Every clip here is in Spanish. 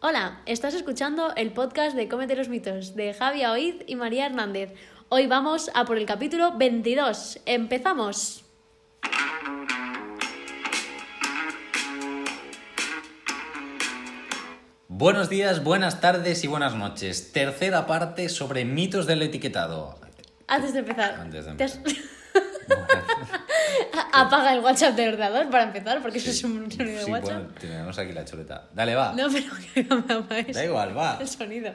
Hola, estás escuchando el podcast de Cómete los mitos de Javi Oiz y María Hernández. Hoy vamos a por el capítulo 22. ¡Empezamos! Buenos días, buenas tardes y buenas noches. Tercera parte sobre mitos del etiquetado. Antes de empezar, Antes de ¿te has- empezar. apaga el WhatsApp del ordenador para empezar, porque eso Sí. es un sonido de Sí, WhatsApp. bueno, tenemos aquí la chuleta. Dale, va. No, pero que no me apagues Da igual, va. el sonido.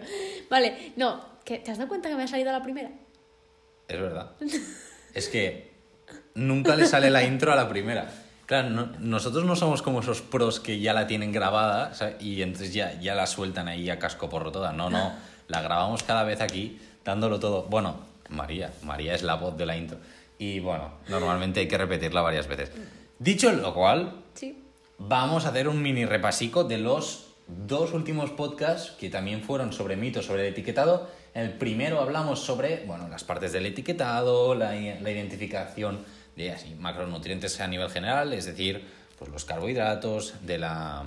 Vale, no, ¿te has dado cuenta que me ha salido la primera? Es verdad. Es que nunca le sale la intro a la primera. Claro, no- nosotros no somos como esos pros que ya la tienen grabada o sea, y entonces ya, ya la sueltan ahí a casco porro toda. No, no, la grabamos cada vez aquí dándolo todo. Bueno, María, María es la voz de la intro. Y bueno, normalmente hay que repetirla varias veces. Dicho lo cual, Sí. Vamos a hacer un mini repasico de los dos últimos podcasts que también fueron sobre mitos, sobre el etiquetado. En el primero hablamos sobre bueno, las partes del etiquetado, la, la identificación de así, macronutrientes a nivel general, es decir, pues los carbohidratos, de la.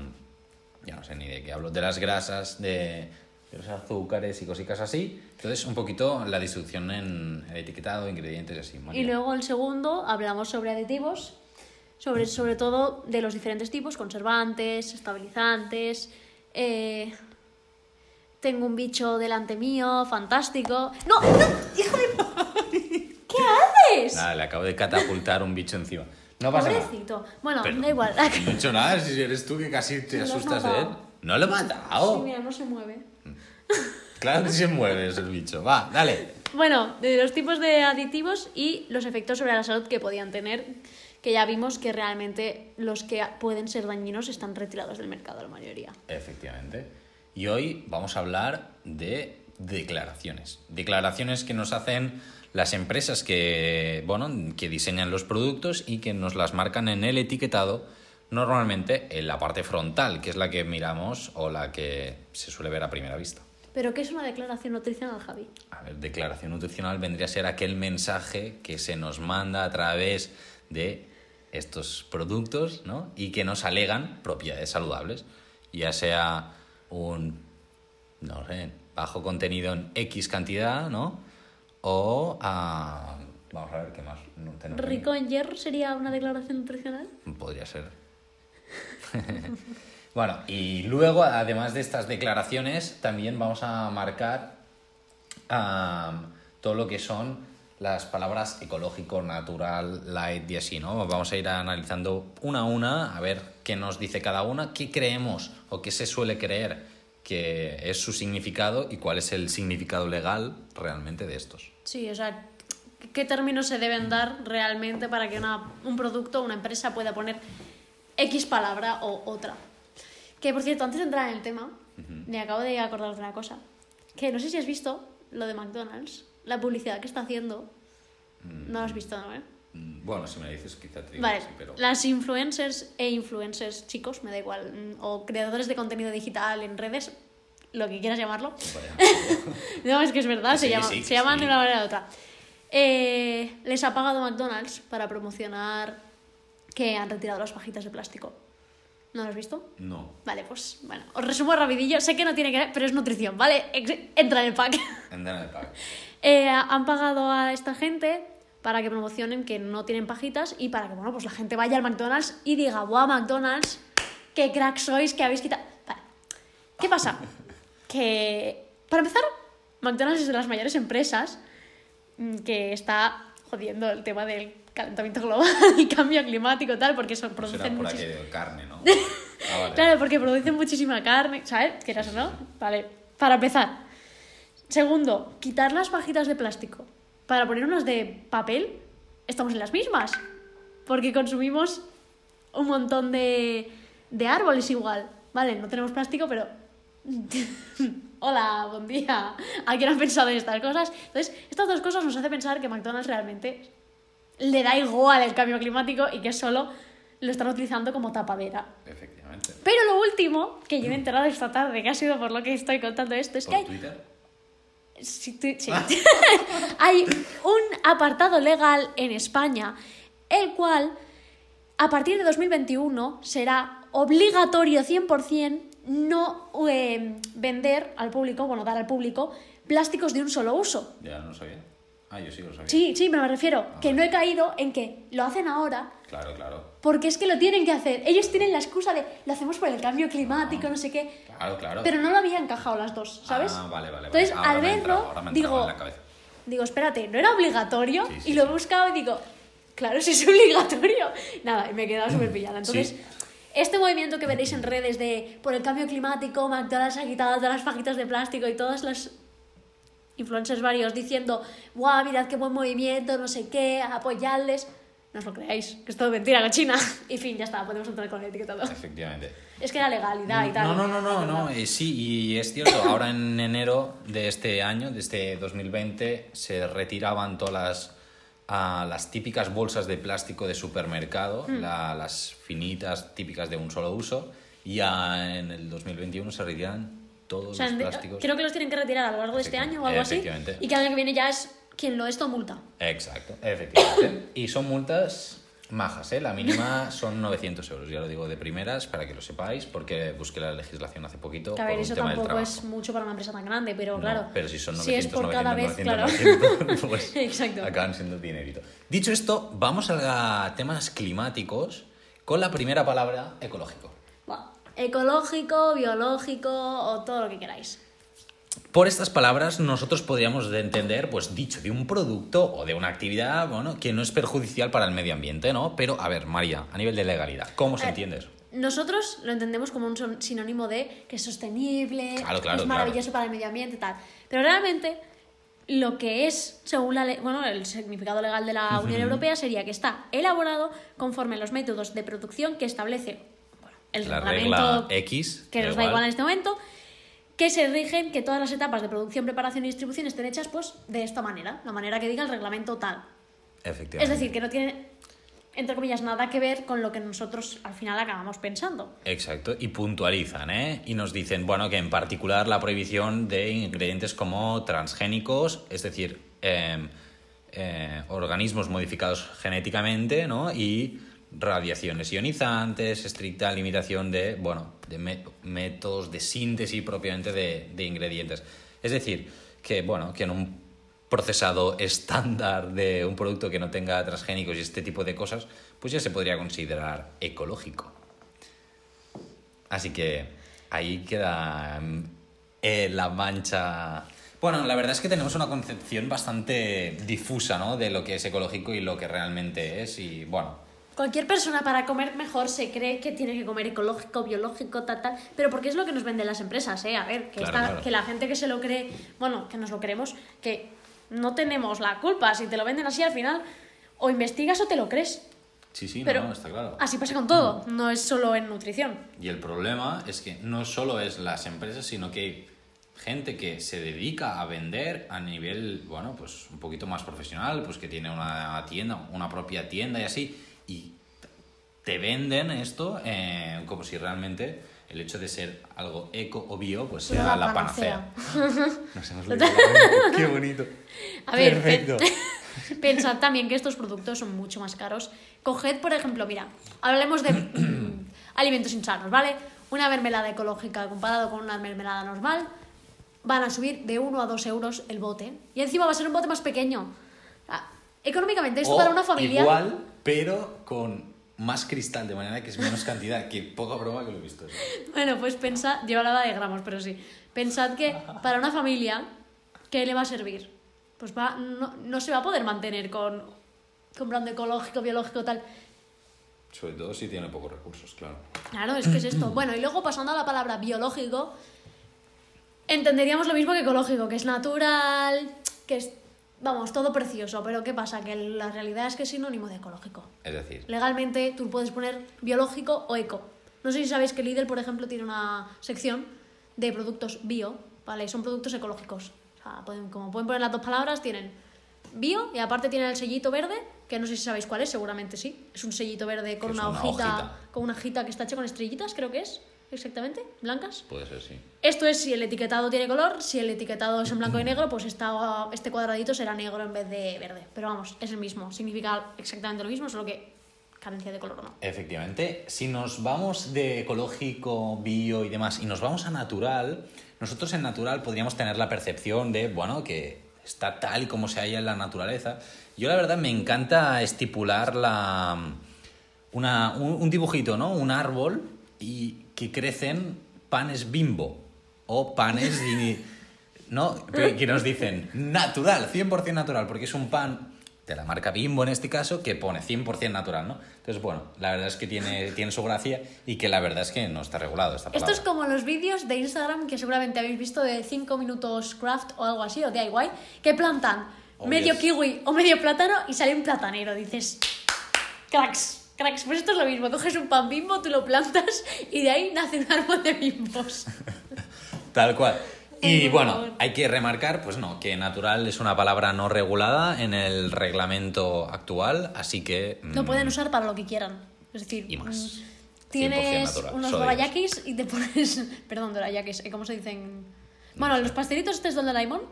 ya no sé ni de qué hablo, de las grasas, de, de los azúcares y cositas así. Entonces, un poquito la distribución en el etiquetado, ingredientes y así. María. Y luego el segundo hablamos sobre aditivos, sobre, sobre todo de los diferentes tipos, conservantes, estabilizantes. eh, tengo un bicho delante mío, fantástico. ¡No! ¡No! ¡Hijo de... ¿Qué haces? Nada, le acabo de catapultar un bicho encima. No pasa nada. Pobrecito. Bueno, Pero da igual. No he dicho nada, si eres tú que casi te asustas de él. No lo he matado. Sí, mira, no se mueve. Claro que se mueve ese bicho. Va, dale. Bueno, de los tipos de aditivos y los efectos sobre la salud que podían tener, que ya vimos que realmente los que pueden ser dañinos están retirados del mercado, la mayoría. Efectivamente. Y hoy vamos a hablar de declaraciones. Declaraciones que nos hacen las empresas que, bueno, que diseñan los productos y que nos las marcan en el etiquetado, normalmente en la parte frontal, que es la que miramos o la que se suele ver a primera vista. ¿Pero qué es una declaración nutricional, Javi? A ver, declaración nutricional vendría a ser aquel mensaje que se nos manda a través de estos productos, ¿no? Y que nos alegan propiedades saludables, ya sea un, no sé, bajo contenido en X cantidad, ¿no? O, ah, vamos a ver qué más. No tenemos. ¿Rico en hierro sería una declaración nutricional? Podría ser. bueno, y luego, además de estas declaraciones, también vamos a marcar todo lo que son las palabras ecológico, natural, light y así, ¿no? Vamos a ir analizando una a una, a ver qué nos dice cada una, qué creemos o qué se suele creer que es su significado y cuál es el significado legal realmente de estos. Sí, o sea, ¿qué términos se deben dar realmente para que una- un producto o una empresa pueda poner X palabra o otra? Que, por cierto, antes de entrar en el tema, me acabo de acordar de una cosa. Que no sé si has visto lo de McDonald's, la publicidad que está haciendo. No lo has visto, ¿no? eh? Mm, Bueno, si me dices quizá te digo Vale, que sí, pero... las influencers e influencers chicos, me da igual, mm, o creadores de contenido digital en redes, lo que quieras llamarlo. No, es que es verdad, se, llama- sí, se llaman sí. de una manera u otra. Eh, les ha pagado McDonald's para promocionar que han retirado las pajitas de plástico. ¿No lo has visto? No. Vale, pues bueno, os resumo rapidillo. Sé que no tiene que ver, pero es nutrición, ¿vale? Entra en el pack. Entra en el pack. Eh, han pagado a esta gente para que promocionen que no tienen pajitas y para que, bueno, pues la gente vaya al McDonald's y diga, ¡Wow, McDonald's! ¡Qué crack sois que habéis quitado! Vale. ¿Qué pasa? Que, para empezar, McDonald's es de las mayores empresas mm, que está jodiendo el tema del calentamiento global y cambio climático y tal, porque Será producen por carne, ¿no? Ah, vale. Claro, porque producen muchísima carne, ¿sabes? Quieras o no. Vale, para empezar. Segundo, quitar las pajitas de plástico para poner unas de papel, estamos en las mismas. Porque consumimos un montón de, de árboles igual. Vale, no tenemos plástico, pero... Hola, buen día. ¿A quién ha pensado en estas cosas? Entonces, estas dos cosas nos hacen pensar que McDonald's realmente le da igual el cambio climático y que solo lo están utilizando como tapadera. Efectivamente. Pero lo último, que yo me he enterado esta tarde, que ha sido por lo que estoy contando esto, es que ¿Por hay, Twitter? sí, tú- sí. hay un apartado legal en España, el cual, a partir de 2021, será obligatorio 100% no eh, vender al público, bueno, dar al público plásticos de un solo uso. Ya no sabía. Ah, yo sí lo sabía. Sí, sí, pero me refiero que no he caído en que lo hacen ahora Claro, claro. porque es que lo tienen que hacer. Ellos tienen la excusa de lo hacemos por el cambio climático, no sé qué. Claro, claro. Pero no lo había encajado las dos, ¿sabes? Ah, vale, vale. Entonces, vale. Al verlo, digo, digo, espérate, no era obligatorio. Sí, sí, y lo he buscado y digo, claro, si es obligatorio. Nada, y me he quedado súper pillada. Entonces, este movimiento que veréis en redes de por el cambio climático, McDonald's ha quitado todas las fajitas de plástico y todas las influencers varios diciendo, guau, mirad qué buen movimiento, no sé qué, apoyadles. No os lo creáis, que es todo mentira, la China. Y fin, ya está, podemos entrar con el etiquetado. Efectivamente. Es que era legalidad y tal. No, no, no, no, no, eh, sí, y es cierto, ahora en enero de este año, de este 2020, se retiraban todas las, ah, las típicas bolsas de plástico de supermercado, Hmm. la- las finitas típicas de un solo uso, y ya en el 2021 se retiran todos O sea, los plásticos. creo que los tienen que retirar a lo largo de este año o algo así. Y que el año que viene ya es quien lo esto multa. Exacto, efectivamente. y son multas majas, ¿eh? La mínima son 900 euros, ya lo digo de primeras para que lo sepáis, porque busqué la legislación hace poquito. Que a por un eso tema tampoco es mucho para una empresa tan grande, pero No, claro. pero si son 900, si es por 900, cada vez, 900, claro. 900, pues Exacto. acaban siendo dinerito. Dicho esto, vamos a temas climáticos con la primera palabra ecológico. Ecológico, biológico o todo lo que queráis. Por estas palabras nosotros podríamos de entender, pues dicho de un producto o de una actividad, bueno, que no es perjudicial para el medio ambiente, ¿no? Pero, a ver, María, a nivel de legalidad, ¿cómo se Eh, entiende eso? Nosotros lo entendemos como un sinónimo de que es sostenible, Claro, claro, es maravilloso para el medio ambiente y tal. Pero realmente lo que es, según la bueno, el significado legal de la Unión Europea, sería que está elaborado conforme a los métodos de producción que establece el La reglamento regla X. que nos da igual en este momento, que se rigen que todas las etapas de producción, preparación y distribución estén hechas pues de esta manera, la manera que diga el reglamento tal. Efectivamente. Es decir, que no tiene, entre comillas, nada que ver con lo que nosotros al final acabamos pensando. Exacto, y puntualizan, ¿eh? Y nos dicen, bueno, que en particular la prohibición de ingredientes como transgénicos, es decir, eh, eh, organismos modificados genéticamente, ¿no? Y radiaciones ionizantes, estricta limitación de, bueno, de mé- métodos de síntesis propiamente de, de ingredientes. Es decir, que, bueno, que en un procesado estándar de un producto que no tenga transgénicos y este tipo de cosas, pues ya se podría considerar ecológico. Así que ahí queda mm, eh, la mancha. Bueno, la verdad es que tenemos una concepción bastante difusa, ¿no? De lo que es ecológico y lo que realmente es. Y bueno, Cualquier persona para comer mejor se cree que tiene que comer ecológico, biológico, tal, tal, pero porque es lo que nos venden las empresas, ¿eh? A ver, que, Claro, está- claro. que la gente que se lo cree, bueno, que nos lo creemos, que no tenemos la culpa, si te lo venden así al final, o investigas o te lo crees. sí, sí, Pero no, está claro. así pasa con todo, no es solo en nutrición. Y el problema es que no solo es las empresas, sino que hay gente que se dedica a vender a nivel, bueno, pues un poquito más profesional, pues que tiene una tienda, una propia tienda y así, y te venden esto eh, como si realmente el hecho de ser algo eco o bio, pues sea la la panacea. Nos hemos leído la. Qué bonito. A ver, Perfecto. pe- pensad también que estos productos son mucho más caros. Coged, por ejemplo, mira, hablemos de alimentos insanos, ¿vale? Una mermelada ecológica comparado con una mermelada normal van a subir de 1 a 2 euros el bote. Y encima va a ser un bote más pequeño. Ah, Económicamente, esto O para una familia... Igual, pero con más cristal, de manera que es menos cantidad. Que poca broma que lo he visto. eso. Bueno, pues pensad, yo hablaba de gramos, pero sí. Pensad que para una familia, ¿qué le va a servir? Pues va, no, no se va a poder mantener con comprando ecológico, biológico, tal. Sobre todo si tiene pocos recursos, claro. Claro, es que es esto. Bueno, y luego pasando a la palabra biológico, entenderíamos lo mismo que ecológico, que es natural, que es, vamos, todo precioso. Pero ¿qué pasa? Que la realidad es que es sinónimo de ecológico. Es decir, Legalmente tú puedes poner biológico o eco. No sé si sabéis que Lidl, por ejemplo, tiene una sección de productos bio, ¿vale? Son productos ecológicos. O sea, pueden, como pueden poner las dos palabras, tienen bio y aparte tienen el sellito verde, que no sé si sabéis cuál es, seguramente sí. Es un sellito verde con una, una hojita, hojita. con una hojita que está hecha con estrellitas, creo que es, exactamente, blancas. puede ser, sí. Esto es si el etiquetado tiene color, si el etiquetado es en blanco y negro, pues esta- este cuadradito será negro en vez de verde. Pero vamos, es el mismo, significa exactamente lo mismo, solo que carencia de color o no. Efectivamente, si nos vamos de ecológico, bio y demás, y nos vamos a natural, nosotros en natural podríamos tener la percepción de, bueno, que está tal y como se halla en la naturaleza. Yo la verdad me encanta estipular la, una, un, un dibujito, ¿no? Un árbol y que crecen panes bimbo o panes ¿no? Que nos dicen natural, 100% natural, porque es un pan de la marca Bimbo en este caso que pone 100% natural, ¿no? Entonces, bueno, la verdad es que tiene, tiene su gracia y que la verdad es que no está regulado esta Esto palabra. es como los vídeos de Instagram que seguramente habéis visto de 5 minutos craft o algo así, o DIY, que plantan Oh, medio kiwi o medio plátano y sale un platanero. Dices, cracks, cracks. Pues esto es lo mismo. Coges un pan bimbo, tú lo plantas y de ahí nace un árbol de bimbos. Tal cual. Y bueno, hay que remarcar, pues no, que natural es una palabra no regulada en el reglamento actual, así que... Lo mm, pueden usar para lo que quieran. Es decir, Y más. mm, 100% tienes natural, unos dorayakis y te pones. Perdón, dorayakis, ¿eh? ¿cómo se dicen? Bueno, los pastelitos estos del Doraemon,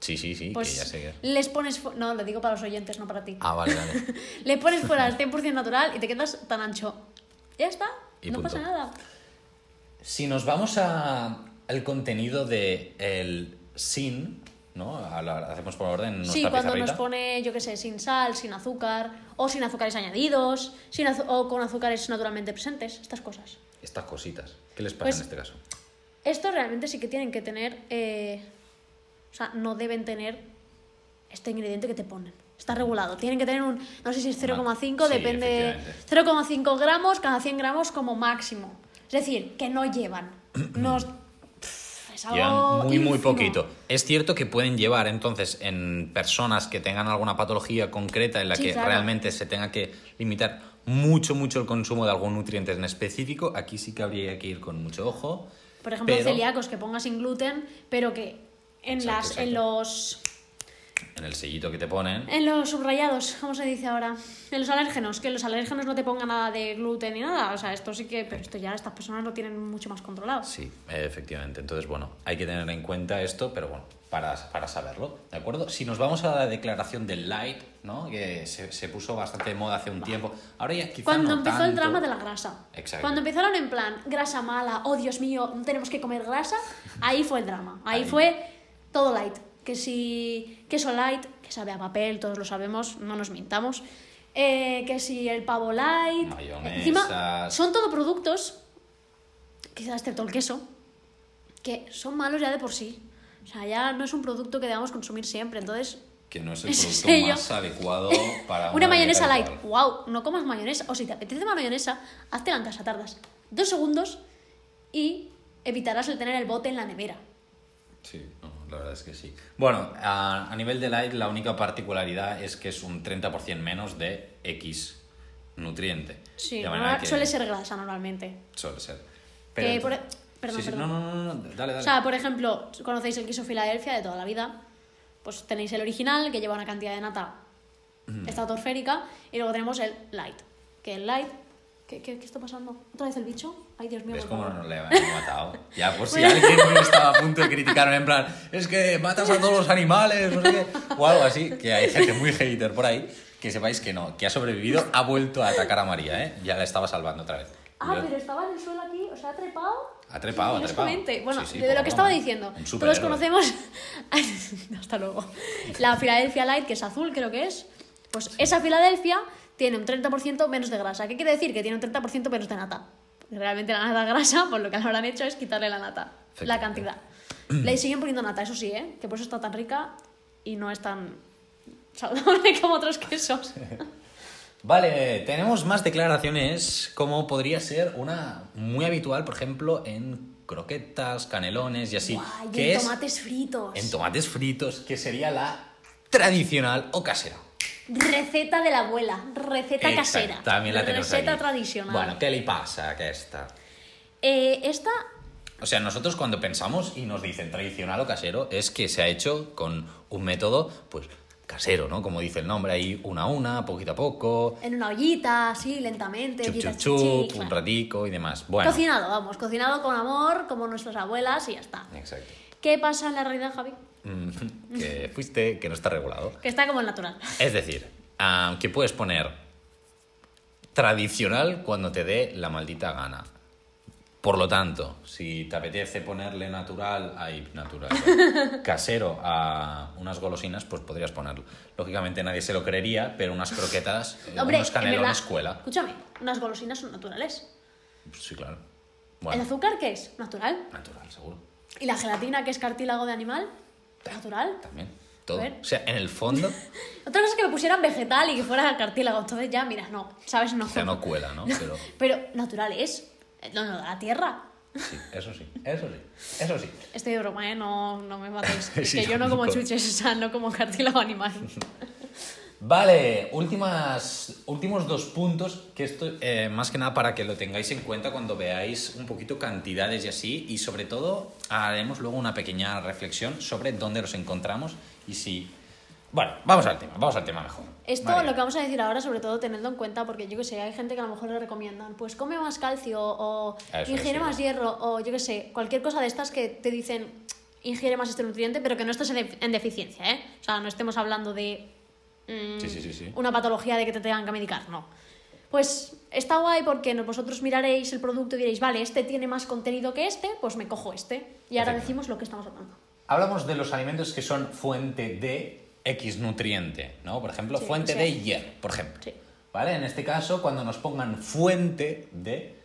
Sí, sí, sí, pues que ya sé que... les pones. No, lo digo para los oyentes, no para ti. Ah, vale, vale. Le pones fuera el 100% natural y te quedas tan ancho. Ya está, Y no punto. pasa nada. Si nos vamos a, al contenido de el sin, ¿no? La- hacemos por orden nuestra Sí, cuando pizarrita. nos pone, yo qué sé, sin sal, sin azúcar, o sin azúcares añadidos, sin azu- o con azúcares naturalmente presentes, estas cosas. Estas cositas. ¿Qué les pasa Pues- en este caso? Estos realmente sí que tienen que tener. eh, sea, no deben tener este ingrediente que te ponen. Está regulado. Tienen que tener un. No sé si es 0,5, Sí, depende. efectivamente. 0,5 gramos cada 100 gramos como máximo. Es decir, que no llevan. No. Es algo. Muy, muy poquito. Es cierto que pueden llevar, entonces, en personas que tengan alguna patología concreta en la Sí, que claro. realmente se tenga que limitar mucho, mucho el consumo de algún nutriente en específico, aquí sí que habría que ir con mucho ojo. Por ejemplo, pero celíacos que ponga sin gluten, pero que en, Exacto, las, en los. En el sellito que te ponen, En los subrayados, ¿cómo se dice ahora? En los alérgenos, que los alérgenos no te pongan nada de gluten ni nada. O sea, esto sí que. Pero esto ya estas personas lo tienen mucho más controlado. Sí, efectivamente. Entonces, bueno, hay que tener en cuenta esto, pero bueno, para, para saberlo, ¿de acuerdo? Si nos vamos a la declaración del light, ¿no? Que se, se puso bastante de moda hace un tiempo. Ahora ya quizá Cuando no empezó el drama de la grasa. Exacto. Cuando empezaron en plan, grasa mala, oh Dios mío, tenemos que comer grasa, ahí fue el drama. Ahí, Ahí. fue todo light. Que si queso light, que sabe a papel, todos lo sabemos, no nos mintamos. Eh, que si el pavo light. Mayonesas. Encima, son todo productos, quizás excepto el queso, que son malos ya de por sí. O sea, ya no es un producto que debamos consumir siempre. Entonces, Que no es el producto más adecuado para una, mayonesa dieta light, habitual. wow, no comas mayonesa. O si te apetece más mayonesa, hazte en casa, tardas dos segundos y evitarás el tener el bote en la nevera. Sí, no, la verdad es que sí. Bueno, a, a nivel de light, la única particularidad es que es un 30% menos de X nutriente. Sí, De manera normal- que- suele ser grasa normalmente. Suele ser. Que por- e- perdón, Sí, sí, perdón. No, no, no, no, dale, dale. O sea, por ejemplo, conocéis el queso Filadelfia de toda la vida. Pues tenéis el original, que lleva una cantidad de nata estratosférica, y luego tenemos el light. Que el light. ¿Qué, qué, qué está pasando? ¿Otra vez el bicho? Ay, Dios mío. ¿Ves por cómo favor. nos le hemos matado? Ya, por si alguien estaba a punto de criticarme en plan, es que matas a todos los animales, no sé qué, o algo así, que hay gente muy hater por ahí, que sepáis que no, que ha sobrevivido, ha vuelto a atacar a María, ¿eh? Ya la estaba salvando otra vez. Ah, Yo- pero estaba en el suelo aquí, o sea, ha trepado. Ha trepado, ha trepado. Bueno, Sí, sí, de lo que estaba diciendo. Todos conocemos. Hasta luego. La Philadelphia Light, que es azul, creo que es. Pues esa Filadelfia tiene un 30% menos de grasa. ¿Qué quiere decir? Que tiene un 30% menos de nata. Realmente la nata grasa, pues lo que habrán hecho es quitarle la nata, la cantidad. Le siguen poniendo nata, eso sí, ¿eh? Que por eso está tan rica y no es tan saludable como otros quesos. Vale, tenemos más declaraciones como podría ser una muy habitual, por ejemplo, en croquetas, canelones y así. Guay, y que en es tomates fritos. en tomates fritos, que sería la tradicional o casera. Receta de la abuela, receta casera. También la tenemos Receta aquí. tradicional. Bueno, ¿qué le pasa a esta? Eh, esta, O sea, nosotros cuando pensamos y nos dicen tradicional o casero, es que se ha hecho con un método, pues, casero, ¿no? Como dice el nombre, ahí una a una, poquito a poco, en una ollita, así, lentamente. chup, chup, chup, chichi, un ratico y demás. Bueno, Cocinado, vamos, cocinado con amor, como nuestras abuelas y ya está. exacto. ¿Qué pasa en la realidad, Javi? Mm, que fuiste, que no está regulado. Que está como el natural. Es decir, ah, que puedes poner tradicional cuando te dé la maldita gana. Por lo tanto, si te apetece ponerle natural, ay, natural, casero a unas golosinas, pues podrías ponerlo. Lógicamente nadie se lo creería, pero unas croquetas, Hombre, unos en canelones escuela. Escúchame, unas golosinas son naturales. Sí, claro. ¿El Bueno, azúcar qué es? Natural. natural, seguro. ¿Y la gelatina, que es cartílago de animal? Natural. También. Todo. O sea, en el fondo, Otra cosa es que lo pusieran vegetal y que fuera cartílago. Entonces ya, mira, no, ¿sabes? No. o sea, no cuela, ¿no? Pero Pero natural es. No, no, la tierra. sí, eso sí, eso sí, eso sí. Estoy de broma, ¿eh? No, no me matéis. Es Sí, que yo no como chuches, o sea, no como cartílago animal. Vale, últimas, últimos dos puntos, que esto eh, más que nada para que lo tengáis en cuenta cuando veáis un poquito cantidades y así, y sobre todo haremos luego una pequeña reflexión sobre dónde los encontramos y si... Bueno, vamos al tema, vamos al tema mejor. Esto, Vale. lo que vamos a decir ahora, sobre todo tenedlo en cuenta, porque yo que sé, hay gente que a lo mejor le recomiendan, pues come más calcio, o Eso, ingiere más hierro, o yo que sé, cualquier cosa de estas que te dicen, ingiere más este nutriente, pero que no estés en, en deficiencia, ¿eh? O sea, no estemos hablando de mm, Sí, sí, sí, una patología de que te tengan que medicar, no. Pues está guay porque vosotros miraréis el producto y diréis, vale, este tiene más contenido que este, pues me cojo este. Y ahora Perfecto. decimos lo que estamos hablando. Hablamos de los alimentos que son fuente de X nutriente, ¿no? Por ejemplo, fuente de hierro, por ejemplo. Sí. ¿Vale? En este caso, cuando nos pongan fuente de,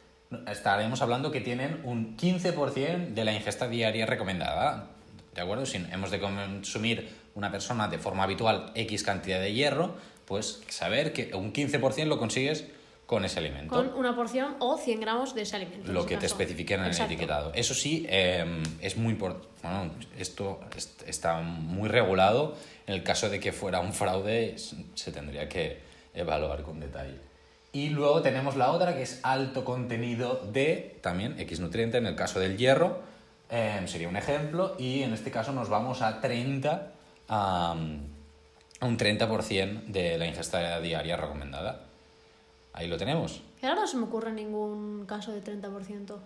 estaremos hablando que tienen un 15% de la ingesta diaria recomendada. ¿De acuerdo? Si hemos de consumir una persona de forma habitual X cantidad de hierro, pues saber que un 15% lo consigues con ese alimento. Con una porción o 100 gramos de ese alimento. en Lo que te especifiquen en Exacto. el etiquetado. Eso sí, eh, es muy importante. Bueno, esto est- está muy regulado. En el caso de que fuera un fraude, se tendría que evaluar con detalle. Y luego tenemos la otra que es alto contenido de también X nutriente. En el caso del hierro, eh, sería un ejemplo. Y en este caso nos vamos a 30, a, un 30% de la ingesta diaria recomendada. Ahí lo tenemos. Y ahora no se me ocurre ningún caso de 30%.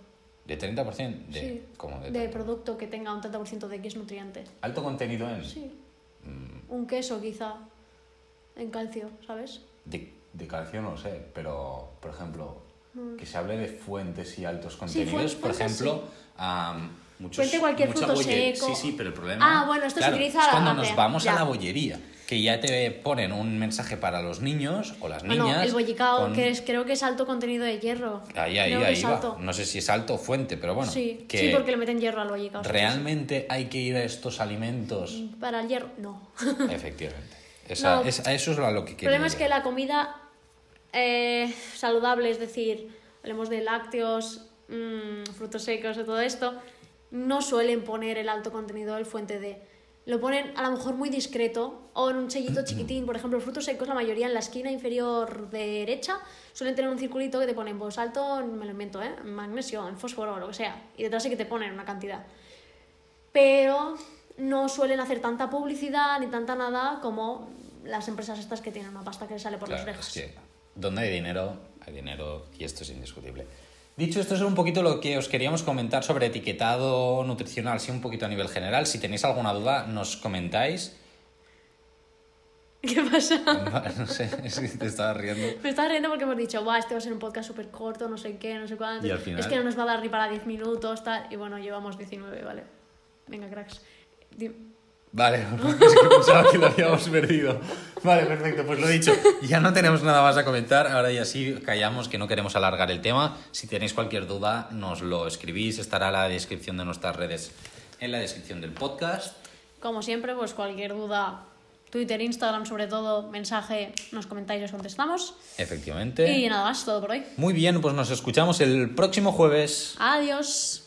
¿De 30%? De, sí. ¿cómo de de 30? producto que tenga un 30% de X nutrientes. Alto contenido en... Sí. Mm. Un queso quizá. En calcio, ¿sabes? De, de calcio no lo sé, pero, por ejemplo, que se hable de fuentes y altos contenidos, fuentes, por ejemplo, sí. Muchos, Fuente cualquier fruto seco. Sí, sí, pero el problema... Ah, bueno, esto se utiliza es cuando nos vamos ya. a la bollería, que ya te ponen un mensaje para los niños o las niñas... Bueno, el bollicao, con- que es, creo que es alto contenido de hierro. Ahí, ahí, ahí es va. alto. No sé si es alto o fuente, pero bueno. sí, que sí, porque le meten hierro al bollicao. sí, realmente hay que ir a estos alimentos... Para el hierro, no. Efectivamente. Esa- No. eso es lo que El quería problema es que la comida eh, saludable, es decir, hablemos de lácteos, mm, frutos secos, de todo esto, no suelen poner el alto contenido del fuente de. Lo ponen a lo mejor muy discreto o en un sellito chiquitín. Por ejemplo, frutos secos, la mayoría en la esquina inferior derecha suelen tener un circulito que te ponen pues alto, me lo invento, ¿eh? en magnesio, en fósforo, lo que sea. Y detrás sí que te ponen una cantidad. Pero no suelen hacer tanta publicidad ni tanta nada como las empresas estas que tienen una pasta que sale por Claro, las orejas. es que donde hay dinero, hay dinero y esto es indiscutible. Dicho esto, es un poquito lo que os queríamos comentar sobre etiquetado nutricional, sí, un poquito a nivel general. Si tenéis alguna duda, nos comentáis. ¿Qué pasa? no sé, es que te estaba riendo. Me estaba riendo porque hemos dicho, Buah, este va a ser un podcast súper corto, no sé qué, no sé cuánto. Y al final- Es que no nos va a dar ni para 10 minutos, tal. Y bueno, llevamos 19, ¿vale? Venga, cracks. Vale, es que pensaba que lo habíamos perdido. Vale, perfecto, pues lo dicho. Ya no tenemos nada más a comentar, ahora ya sí callamos que no queremos alargar el tema. Si tenéis cualquier duda, nos lo escribís, estará la descripción de nuestras redes en la descripción del podcast. Como siempre, pues cualquier duda, Twitter, Instagram, sobre todo, mensaje, nos comentáis y os contestamos. Efectivamente. Y nada más, todo por hoy. Muy bien, pues nos escuchamos el próximo jueves. Adiós.